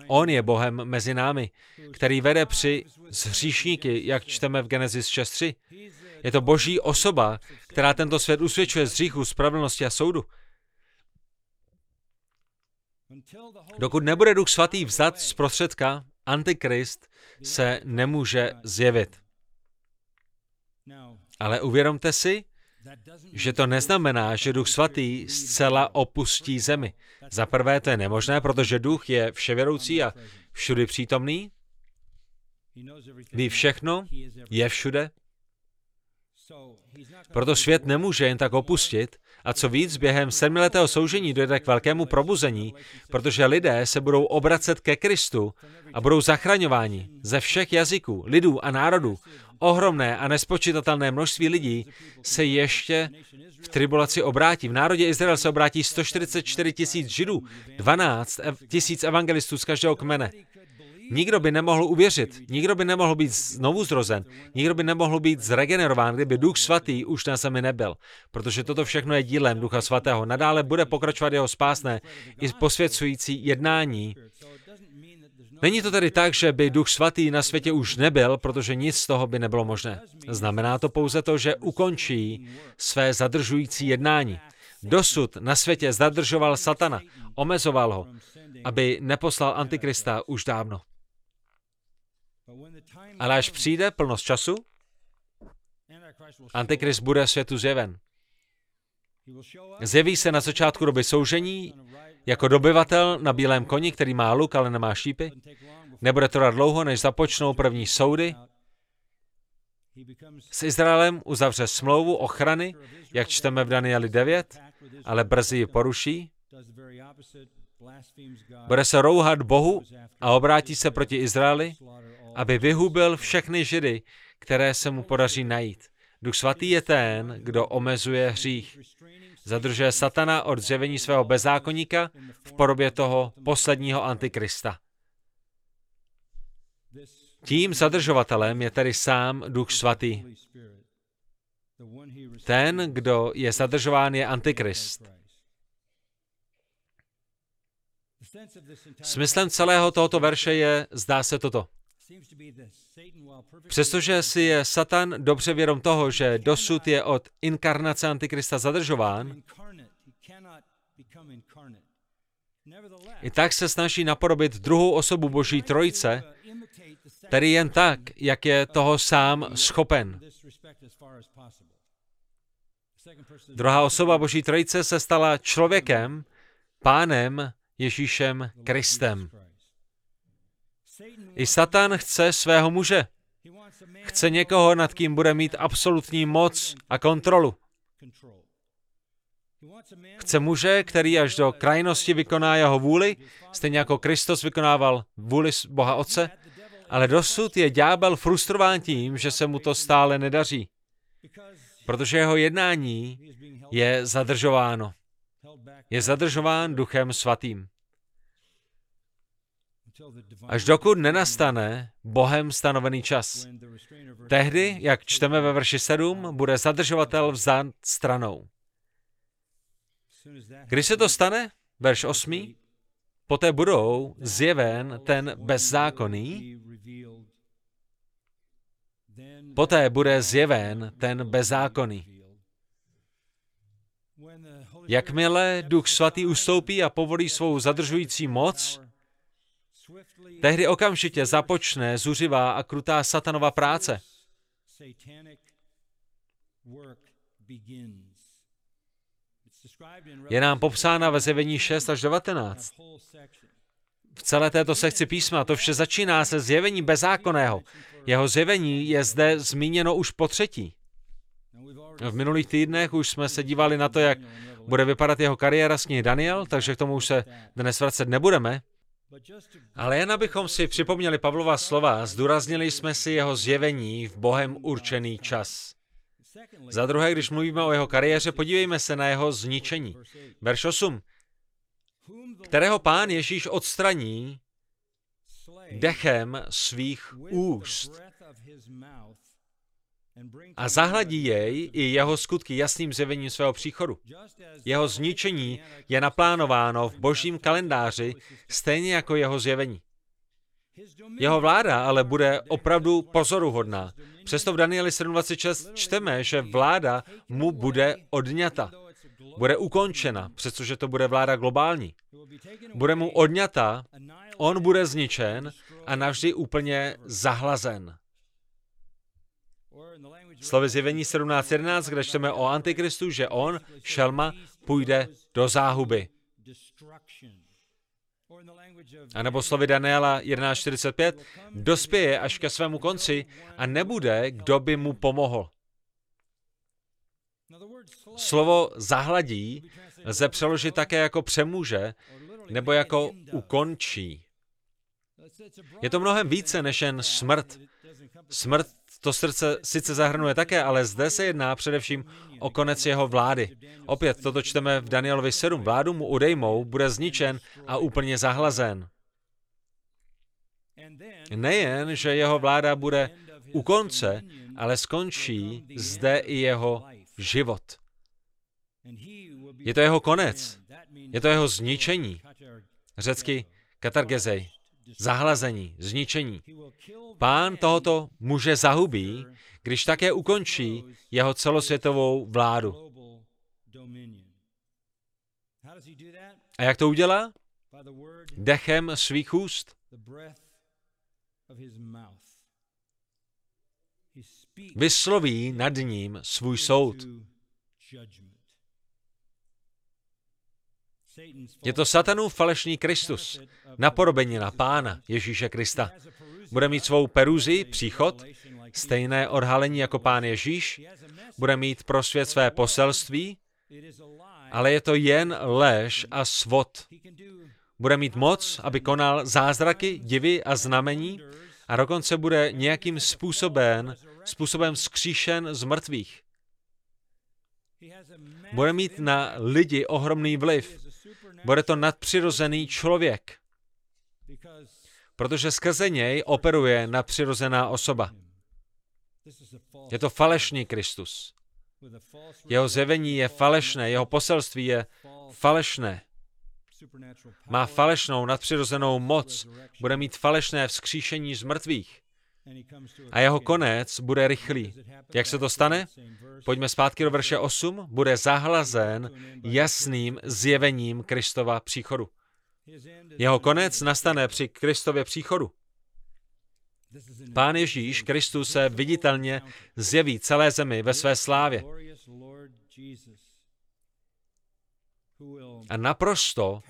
On je Bohem mezi námi, který vede při zhříšníky, jak čteme v Genesis 6.3. Je to boží osoba, která tento svět usvědčuje z hříchu, spravedlnosti a soudu. Dokud nebude Duch Svatý vzat z prostředka, Antikrist se nemůže zjevit. Ale uvědomte si, že to neznamená, že Duch Svatý zcela opustí zemi. Za prvé to je nemožné, protože Duch je vševědoucí a všudy přítomný. Ví všechno, je všude. Proto svět nemůže jen tak opustit, a co víc, během sedmiletého soužení dojde k velkému probuzení, protože lidé se budou obracet ke Kristu a budou zachraňováni ze všech jazyků, lidů a národů. Ohromné a nespočítatelné množství lidí se ještě v tribulaci obrátí. V národě Izrael se obrátí 144 tisíc židů, 12 tisíc evangelistů z každého kmene. Nikdo by nemohl uvěřit, nikdo by nemohl být znovu zrozen, nikdo by nemohl být zregenerován, kdyby Duch Svatý už na zemi nebyl. Protože toto všechno je dílem Ducha Svatého. Nadále bude pokračovat jeho spásné i posvěcující jednání. Není to tedy tak, že by Duch Svatý na světě už nebyl, protože nic z toho by nebylo možné. Znamená to pouze to, že ukončí své zadržující jednání. Dosud na světě zadržoval satana, omezoval ho, aby neposlal Antikrista už dávno. Ale až přijde plnost času, Antikrist bude světu zjeven. Zjeví se na začátku doby soužení jako dobyvatel na bílém koni, který má luk, ale nemá šípy. Nebude to dlouho, než započnou první soudy. S Izraelem uzavře smlouvu ochrany, jak čteme v Danieli 9, ale brzy ji poruší. Bude se rouhat Bohu a obrátí se proti Izraeli aby vyhubil všechny židy, které se mu podaří najít. Duch svatý je ten, kdo omezuje hřích. Zadržuje satana od zjevení svého bezzákonníka v podobě toho posledního antikrista. Tím zadržovatelem je tedy sám Duch svatý. Ten, kdo je zadržován, je antikrist. Smyslem celého tohoto verše je, zdá se toto. Přestože si je Satan dobře vědom toho, že dosud je od inkarnace Antikrista zadržován, i tak se snaží napodobit druhou osobu Boží trojice, tedy jen tak, jak je toho sám schopen. Druhá osoba Boží trojice se stala člověkem, pánem Ježíšem Kristem. I Satan chce svého muže. Chce někoho, nad kým bude mít absolutní moc a kontrolu. Chce muže, který až do krajnosti vykoná jeho vůli, stejně jako Kristus vykonával vůli Boha Otce, ale dosud je ďábel frustrován tím, že se mu to stále nedaří, protože jeho jednání je zadržováno. Je zadržován duchem svatým. Až dokud nenastane Bohem stanovený čas. Tehdy, jak čteme ve verši 7, bude zadržovatel vzat stranou. Kdy se to stane? Verš 8. Poté budou zjeven ten bezzákonný, poté bude zjeven ten bezzákonný. Jakmile Duch Svatý ustoupí a povolí svou zadržující moc, tehdy okamžitě započne zuřivá a krutá satanova práce. Je nám popsána ve zjevení 6 až 19. V celé této sekci písma to vše začíná se zjevením bezákonného. Jeho zjevení je zde zmíněno už po třetí. V minulých týdnech už jsme se dívali na to, jak bude vypadat jeho kariéra s ní Daniel, takže k tomu už se dnes vracet nebudeme. Ale jen abychom si připomněli Pavlova slova, zdůraznili jsme si jeho zjevení v Bohem určený čas. Za druhé, když mluvíme o jeho kariéře, podívejme se na jeho zničení. Verš 8. Kterého pán Ježíš odstraní dechem svých úst a zahladí jej i jeho skutky jasným zjevením svého příchodu. Jeho zničení je naplánováno v božím kalendáři stejně jako jeho zjevení. Jeho vláda ale bude opravdu pozoruhodná. Přesto v Danieli 7.26 čteme, že vláda mu bude odňata. Bude ukončena, přestože to bude vláda globální. Bude mu odňata, on bude zničen a navždy úplně zahlazen. Slovy zjevení 17.11, kde čteme o Antikristu, že on, šelma, půjde do záhuby. A nebo slovy Daniela 11.45, dospěje až ke svému konci a nebude, kdo by mu pomohl. Slovo zahladí lze přeložit také jako přemůže nebo jako ukončí. Je to mnohem více než jen smrt. Smrt to srdce sice zahrnuje také, ale zde se jedná především o konec jeho vlády. Opět toto čteme v Danielovi 7. Vládu mu udejmou, bude zničen a úplně zahlazen. Nejen, že jeho vláda bude u konce, ale skončí zde i jeho život. Je to jeho konec. Je to jeho zničení. Řecky katargezej zahlazení, zničení. Pán tohoto muže zahubí, když také ukončí jeho celosvětovou vládu. A jak to udělá? Dechem svých úst. Vysloví nad ním svůj soud. Je to satanův falešný Kristus, napodobenina pána Ježíše Krista. Bude mít svou peruzi, příchod, stejné odhalení jako pán Ježíš, bude mít pro svět své poselství, ale je to jen lež a svod. Bude mít moc, aby konal zázraky, divy a znamení a dokonce bude nějakým způsobem, způsobem skříšen z mrtvých. Bude mít na lidi ohromný vliv. Bude to nadpřirozený člověk, protože skrze něj operuje nadpřirozená osoba. Je to falešný Kristus. Jeho zjevení je falešné, jeho poselství je falešné. Má falešnou nadpřirozenou moc, bude mít falešné vzkříšení z mrtvých. A jeho konec bude rychlý. Jak se to stane? Pojďme zpátky do verše 8. Bude zahlazen jasným zjevením Kristova příchodu. Jeho konec nastane při Kristově příchodu. Pán Ježíš Kristus se viditelně zjeví celé zemi ve své slávě. A naprosto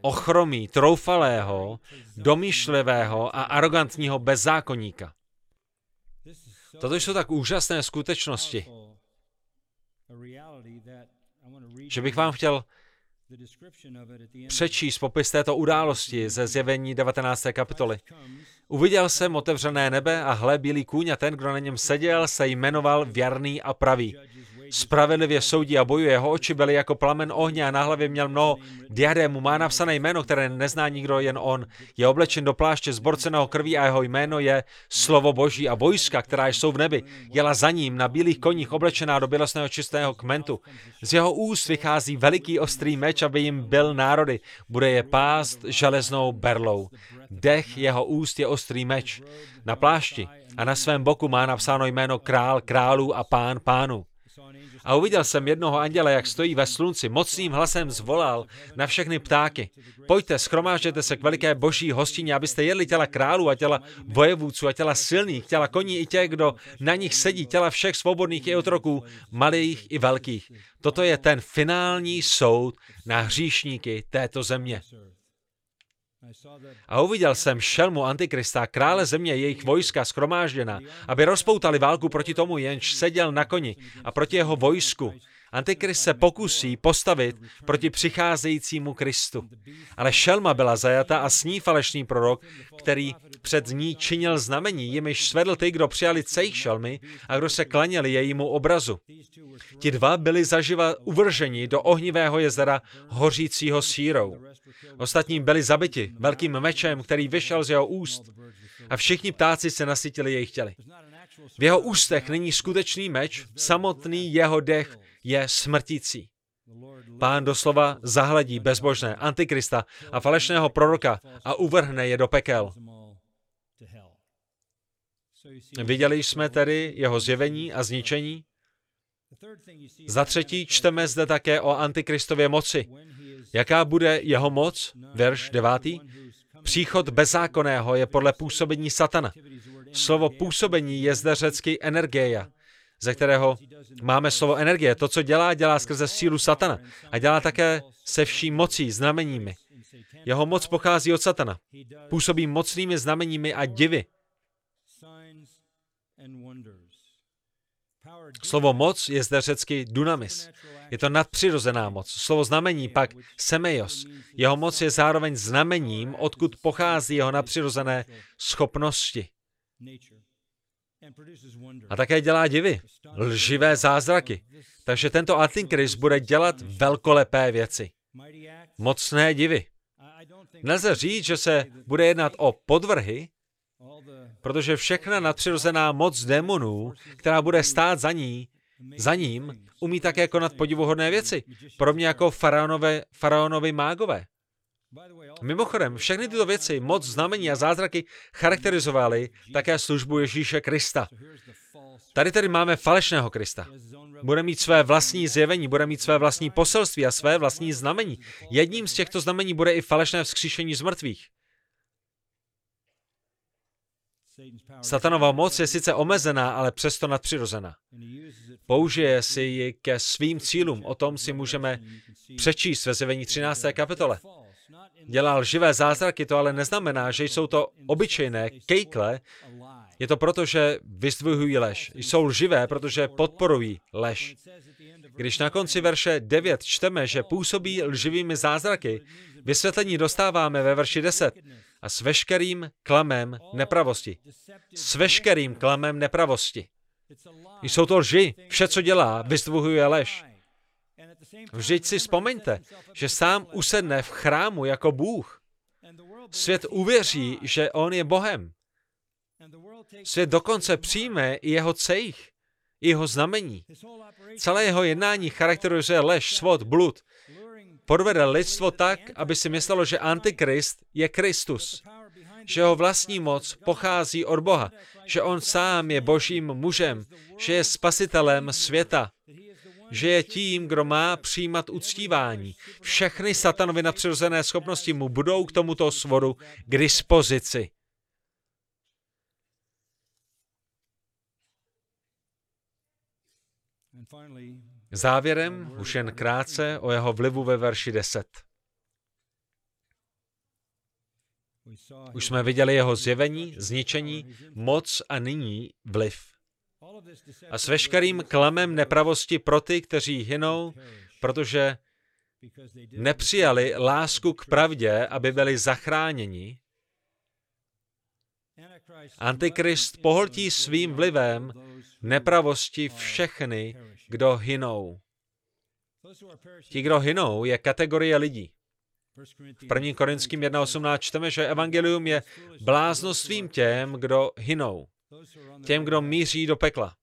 ochromí troufalého, domýšlivého a arrogantního bezzákonníka. Toto jsou tak úžasné skutečnosti, že bych vám chtěl přečíst popis této události ze zjevení 19. kapitoly. Uviděl jsem otevřené nebe a hle bílý kůň a ten, kdo na něm seděl, se jmenoval věrný a pravý. Spravedlivě soudí a bojuje. Jeho oči byly jako plamen ohně a na hlavě měl mnoho diadémů. Má napsané jméno, které nezná nikdo, jen on. Je oblečen do pláště zborceného krví a jeho jméno je slovo boží a vojska, která jsou v nebi. Jela za ním na bílých koních oblečená do bělostného čistého kmentu. Z jeho úst vychází veliký ostrý meč, aby jim byl národy. Bude je pást železnou berlou. Dech jeho úst je ostrý meč. Na plášti a na svém boku má napsáno jméno král králů a pán pánů. A uviděl jsem jednoho anděla, jak stojí ve slunci, mocným hlasem zvolal na všechny ptáky. Pojďte, schromážděte se k veliké boží hostině, abyste jedli těla králů a těla vojevůdců a těla silných, těla koní i těch, kdo na nich sedí, těla všech svobodných i otroků, malých i velkých. Toto je ten finální soud na hříšníky této země. A uviděl jsem šelmu Antikrista, krále země, jejich vojska schromážděna, aby rozpoutali válku proti tomu, jenž seděl na koni a proti jeho vojsku. Antikrist se pokusí postavit proti přicházejícímu Kristu. Ale šelma byla zajata a s ní falešný prorok, který před ní činil znamení, jimiž svedl ty, kdo přijali cejch šelmy a kdo se klaněli jejímu obrazu. Ti dva byli zaživa uvrženi do ohnivého jezera hořícího sírou. Ostatní byli zabiti velkým mečem, který vyšel z jeho úst a všichni ptáci se nasytili jejich těly. V jeho ústech není skutečný meč, samotný jeho dech je smrtící. Pán doslova zahledí bezbožné antikrista a falešného proroka a uvrhne je do pekel. Viděli jsme tedy jeho zjevení a zničení. Za třetí čteme zde také o antikristově moci. Jaká bude jeho moc? Verš devátý. Příchod bezzákonného je podle působení satana. Slovo působení je zde řecky energeia, ze kterého máme slovo energie. To, co dělá, dělá skrze sílu satana a dělá také se vší mocí, znameními. Jeho moc pochází od satana. Působí mocnými znameními a divy. Slovo moc je zde řecky dunamis. Je to nadpřirozená moc. Slovo znamení pak semeios. Jeho moc je zároveň znamením, odkud pochází jeho nadpřirozené schopnosti. A také dělá divy, lživé zázraky. Takže tento Antichrist bude dělat velkolepé věci. Mocné divy. Nelze říct, že se bude jednat o podvrhy, protože všechna nadpřirozená moc démonů, která bude stát za ní, za ním, umí také konat podivuhodné věci, podobně jako faraonové, faraonovi mágové. Mimochodem, všechny tyto věci, moc znamení a zázraky charakterizovaly také službu Ježíše Krista. Tady tedy máme falešného Krista. Bude mít své vlastní zjevení, bude mít své vlastní poselství a své vlastní znamení. Jedním z těchto znamení bude i falešné vzkříšení z mrtvých. Satanova moc je sice omezená, ale přesto nadpřirozená. Použije si ji ke svým cílům. O tom si můžeme přečíst ve zjevení 13. kapitole. Dělal živé zázraky, to ale neznamená, že jsou to obyčejné kejkle. Je to proto, že vyzdvihují lež. Jsou lživé, protože podporují lež. Když na konci verše 9 čteme, že působí lživými zázraky, vysvětlení dostáváme ve verši 10 a s veškerým klamem nepravosti. S veškerým klamem nepravosti. Jsou to lži. Vše, co dělá, vyzdvuhuje lež. Vždyť si vzpomeňte, že sám usedne v chrámu jako Bůh. Svět uvěří, že On je Bohem. Svět dokonce přijme i jeho cejch, i jeho znamení. Celé jeho jednání charakterizuje lež, svod, blud. Podvede lidstvo tak, aby si myslelo, že Antikrist je Kristus, že jeho vlastní moc pochází od Boha, že on sám je božím mužem, že je spasitelem světa, že je tím, kdo má přijímat uctívání. Všechny satanovi nadpřirozené schopnosti mu budou k tomuto svodu k dispozici. Závěrem už jen krátce o jeho vlivu ve verši 10. Už jsme viděli jeho zjevení, zničení, moc a nyní vliv. A s veškerým klamem nepravosti pro ty, kteří hynou, protože nepřijali lásku k pravdě, aby byli zachráněni, Antikrist pohltí svým vlivem nepravosti všechny, kdo hynou. Ti, kdo hynou, je kategorie lidí. V 1. Korinským 1.18 čteme, že evangelium je bláznostvím těm, kdo hynou. Těm, kdo míří do pekla.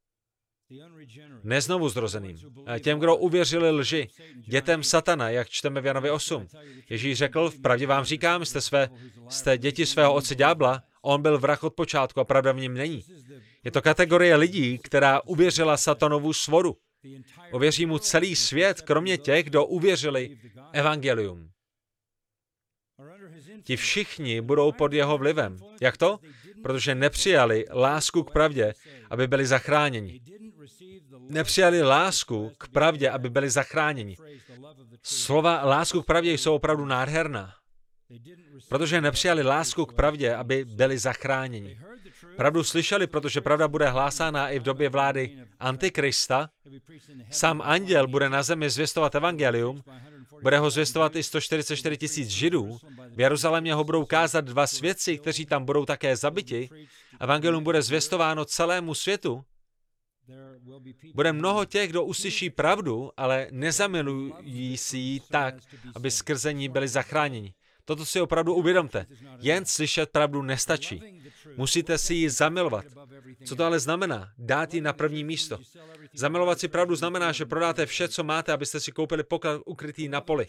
Neznovu zrozeným. Těm, kdo uvěřili lži. Dětem satana, jak čteme v Janovi 8. Ježíš řekl, v pravdě vám říkám, jste, své, jste děti svého otce ďábla, on byl vrah od počátku a pravda v něm není. Je to kategorie lidí, která uvěřila satanovu svoru. Uvěří mu celý svět, kromě těch, kdo uvěřili evangelium. Ti všichni budou pod jeho vlivem. Jak to? Protože nepřijali lásku k pravdě, aby byli zachráněni. Nepřijali lásku k pravdě, aby byli zachráněni. Slova lásku k pravdě jsou opravdu nádherná. Protože nepřijali lásku k pravdě, aby byli zachráněni. Pravdu slyšeli, protože pravda bude hlásána i v době vlády Antikrista. Sám anděl bude na zemi zvěstovat evangelium, bude ho zvěstovat i 144 tisíc židů. V Jeruzalémě ho budou kázat dva svědci, kteří tam budou také zabiti. Evangelium bude zvěstováno celému světu. Bude mnoho těch, kdo uslyší pravdu, ale nezamilují si ji tak, aby skrze ní byli zachráněni. Toto si opravdu uvědomte. Jen slyšet pravdu nestačí. Musíte si ji zamilovat. Co to ale znamená? Dát ji na první místo. Zamilovat si pravdu znamená, že prodáte vše, co máte, abyste si koupili poklad ukrytý na poli.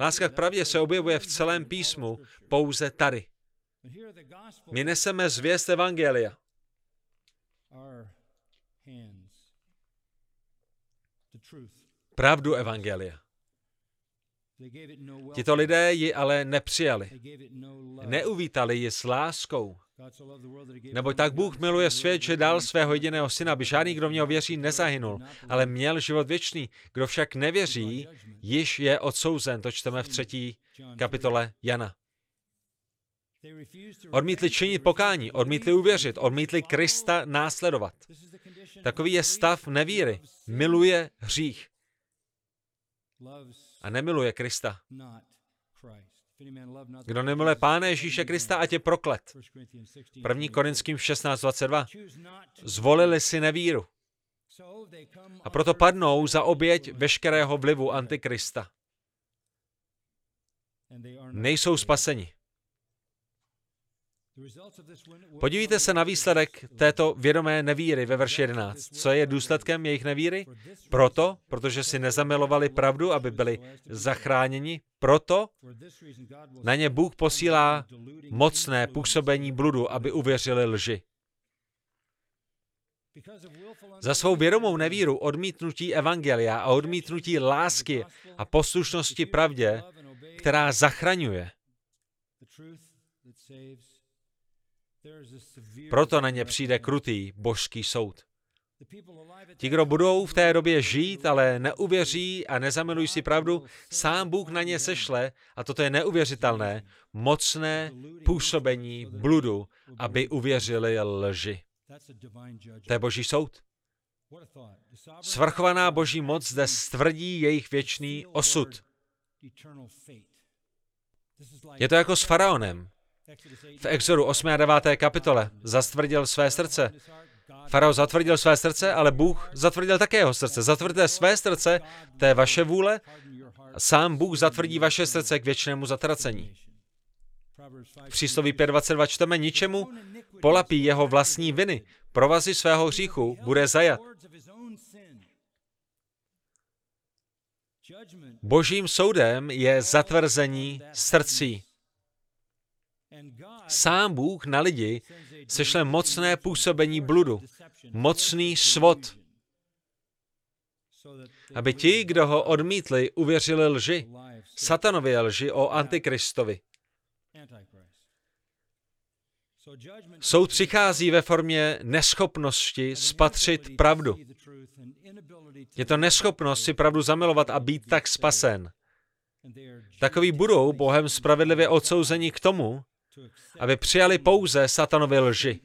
Láska k pravdě se objevuje v celém písmu, pouze tady. My neseme zvěst Evangelia. Pravdu Evangelia. Tito lidé ji ale nepřijali. Neuvítali ji s láskou. Neboť tak Bůh miluje svět, že dal svého jediného syna, aby žádný, kdo v něho věří, nezahynul, ale měl život věčný. Kdo však nevěří, již je odsouzen. To čteme v třetí kapitole Jana. Odmítli činit pokání, odmítli uvěřit, odmítli Krista následovat. Takový je stav nevíry. Miluje hřích a nemiluje Krista. Kdo nemiluje Pána Ježíše Krista, ať je proklet. 1. Korinským 16.22. Zvolili si nevíru. A proto padnou za oběť veškerého vlivu Antikrista. Nejsou spaseni. Podívejte se na výsledek této vědomé nevíry ve verši 11. Co je důsledkem jejich nevíry? Proto, protože si nezamilovali pravdu, aby byli zachráněni, proto na ně Bůh posílá mocné působení bludu, aby uvěřili lži. Za svou vědomou nevíru, odmítnutí evangelia a odmítnutí lásky a poslušnosti pravdě, která zachraňuje, proto na ně přijde krutý božský soud. Ti, kdo budou v té době žít, ale neuvěří a nezamilují si pravdu, sám Bůh na ně sešle, a toto je neuvěřitelné, mocné působení bludu, aby uvěřili lži. To je boží soud. Svrchovaná boží moc zde stvrdí jejich věčný osud. Je to jako s faraonem. V Exodu 8. a 9. kapitole zastvrdil své srdce. Farao zatvrdil své srdce, ale Bůh zatvrdil také jeho srdce. Zatvrdíte své srdce, to je vaše vůle, sám Bůh zatvrdí vaše srdce k věčnému zatracení. V přísloví 5.22 čteme ničemu, polapí jeho vlastní viny, provazy svého hříchu, bude zajat. Božím soudem je zatvrzení srdcí. Sám Bůh na lidi sešle mocné působení bludu, mocný svod, aby ti, kdo ho odmítli, uvěřili lži, satanově lži o Antikristovi. Soud přichází ve formě neschopnosti spatřit pravdu. Je to neschopnost si pravdu zamilovat a být tak spasen. Takoví budou Bohem spravedlivě odsouzeni k tomu, aby přijali pouze satanovy lži.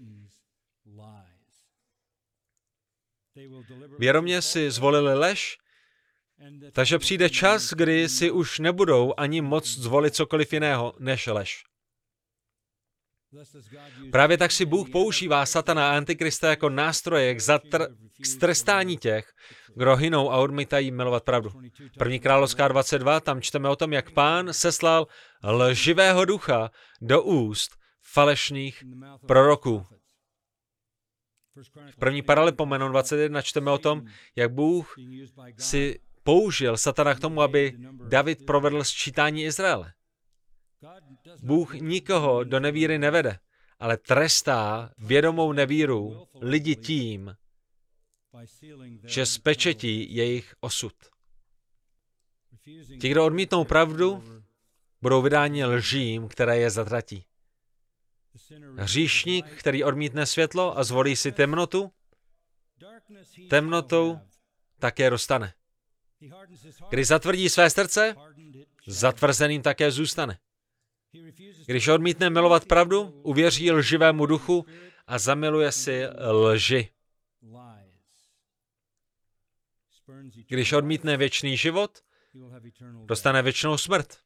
Věromě si zvolili lež, takže přijde čas, kdy si už nebudou ani moc zvolit cokoliv jiného než lež. Právě tak si Bůh používá satana a antikrista jako nástroje k, zatr- k strestání těch, kdo hynou a odmítají milovat pravdu. První královská 22, tam čteme o tom, jak pán seslal lživého ducha do úst falešných proroků. V první paralipomenon 21 čteme o tom, jak Bůh si použil satana k tomu, aby David provedl sčítání Izraele. Bůh nikoho do nevíry nevede, ale trestá vědomou nevíru lidi tím, že spečetí jejich osud. Ti, kdo odmítnou pravdu, budou vydáni lžím, které je zatratí. Hříšník, který odmítne světlo a zvolí si temnotu, temnotou také dostane. Když zatvrdí své srdce, zatvrzeným také zůstane. Když odmítne milovat pravdu, uvěří lživému duchu a zamiluje si lži. Když odmítne věčný život, dostane věčnou smrt.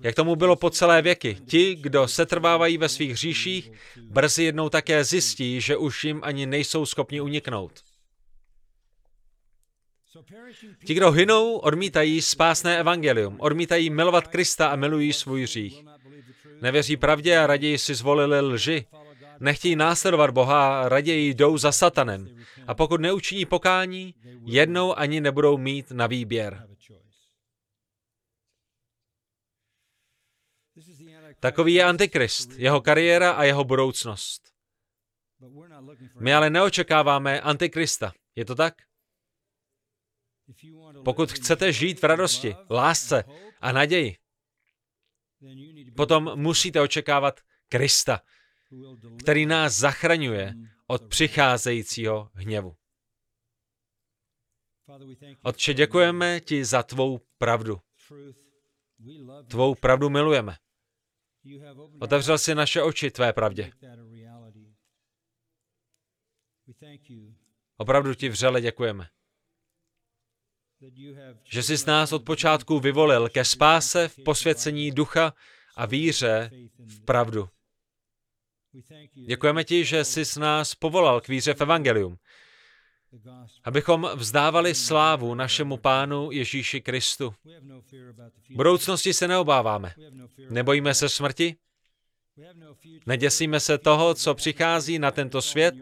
Jak tomu bylo po celé věky, ti, kdo se trvávají ve svých hříších, brzy jednou také zjistí, že už jim ani nejsou schopni uniknout. Ti, kdo hynou, odmítají spásné evangelium, odmítají milovat Krista a milují svůj hřích. Nevěří pravdě a raději si zvolili lži. Nechtějí následovat Boha raději jdou za satanem. A pokud neučiní pokání, jednou ani nebudou mít na výběr. Takový je Antikrist, jeho kariéra a jeho budoucnost. My ale neočekáváme Antikrista. Je to tak? Pokud chcete žít v radosti, lásce a naději, potom musíte očekávat Krista, který nás zachraňuje od přicházejícího hněvu. Otče, děkujeme ti za tvou pravdu. Tvou pravdu milujeme. Otevřel si naše oči tvé pravdě. Opravdu ti vřele děkujeme. Že jsi z nás od počátku vyvolil ke spáse v posvěcení ducha a víře v pravdu. Děkujeme ti, že jsi s nás povolal k víře v evangelium, abychom vzdávali slávu našemu pánu Ježíši Kristu. V budoucnosti se neobáváme. Nebojíme se smrti? Neděsíme se toho, co přichází na tento svět,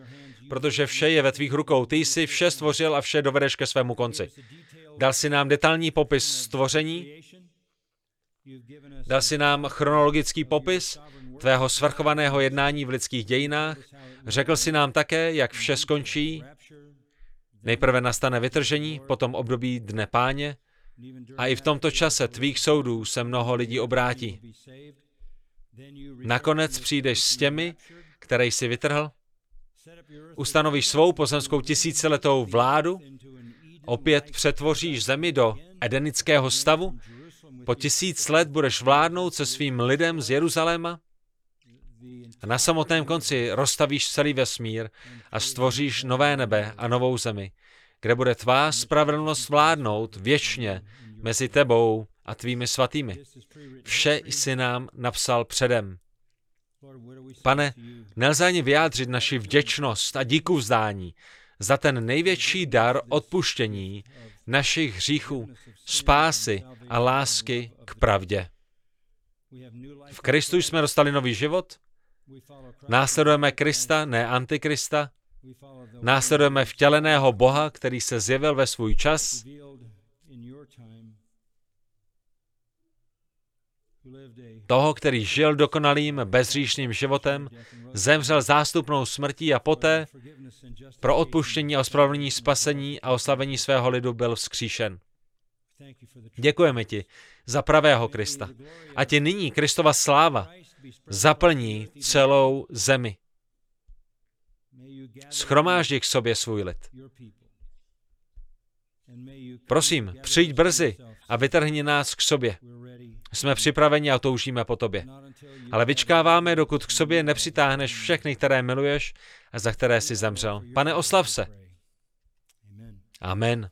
protože vše je ve tvých rukou. Ty jsi vše stvořil a vše dovedeš ke svému konci. Dal si nám detailní popis stvoření, dal si nám chronologický popis tvého svrchovaného jednání v lidských dějinách, řekl si nám také, jak vše skončí, Nejprve nastane vytržení, potom období dne páně. A i v tomto čase tvých soudů se mnoho lidí obrátí. Nakonec přijdeš s těmi, které jsi vytrhl, ustanovíš svou pozemskou tisíciletou vládu, opět přetvoříš zemi do edenického stavu, po tisíc let budeš vládnout se svým lidem z Jeruzaléma a na samotném konci rozstavíš celý vesmír a stvoříš nové nebe a novou zemi, kde bude tvá spravedlnost vládnout věčně mezi tebou a tvými svatými. Vše jsi nám napsal předem. Pane, nelze ani vyjádřit naši vděčnost a díku vzdání za ten největší dar odpuštění našich hříchů, spásy a lásky k pravdě. V Kristu jsme dostali nový život, Následujeme Krista, ne Antikrista. Následujeme vtěleného Boha, který se zjevil ve svůj čas. Toho, který žil dokonalým, bezříšným životem, zemřel zástupnou smrtí a poté pro odpuštění a ospravedlnění spasení a oslavení svého lidu byl vzkříšen. Děkujeme ti za pravého Krista. A ti nyní Kristova sláva zaplní celou zemi. Schromáždí k sobě svůj lid. Prosím, přijď brzy a vytrhni nás k sobě. Jsme připraveni a toužíme po tobě. Ale vyčkáváme, dokud k sobě nepřitáhneš všechny, které miluješ a za které jsi zemřel. Pane, oslav se. Amen.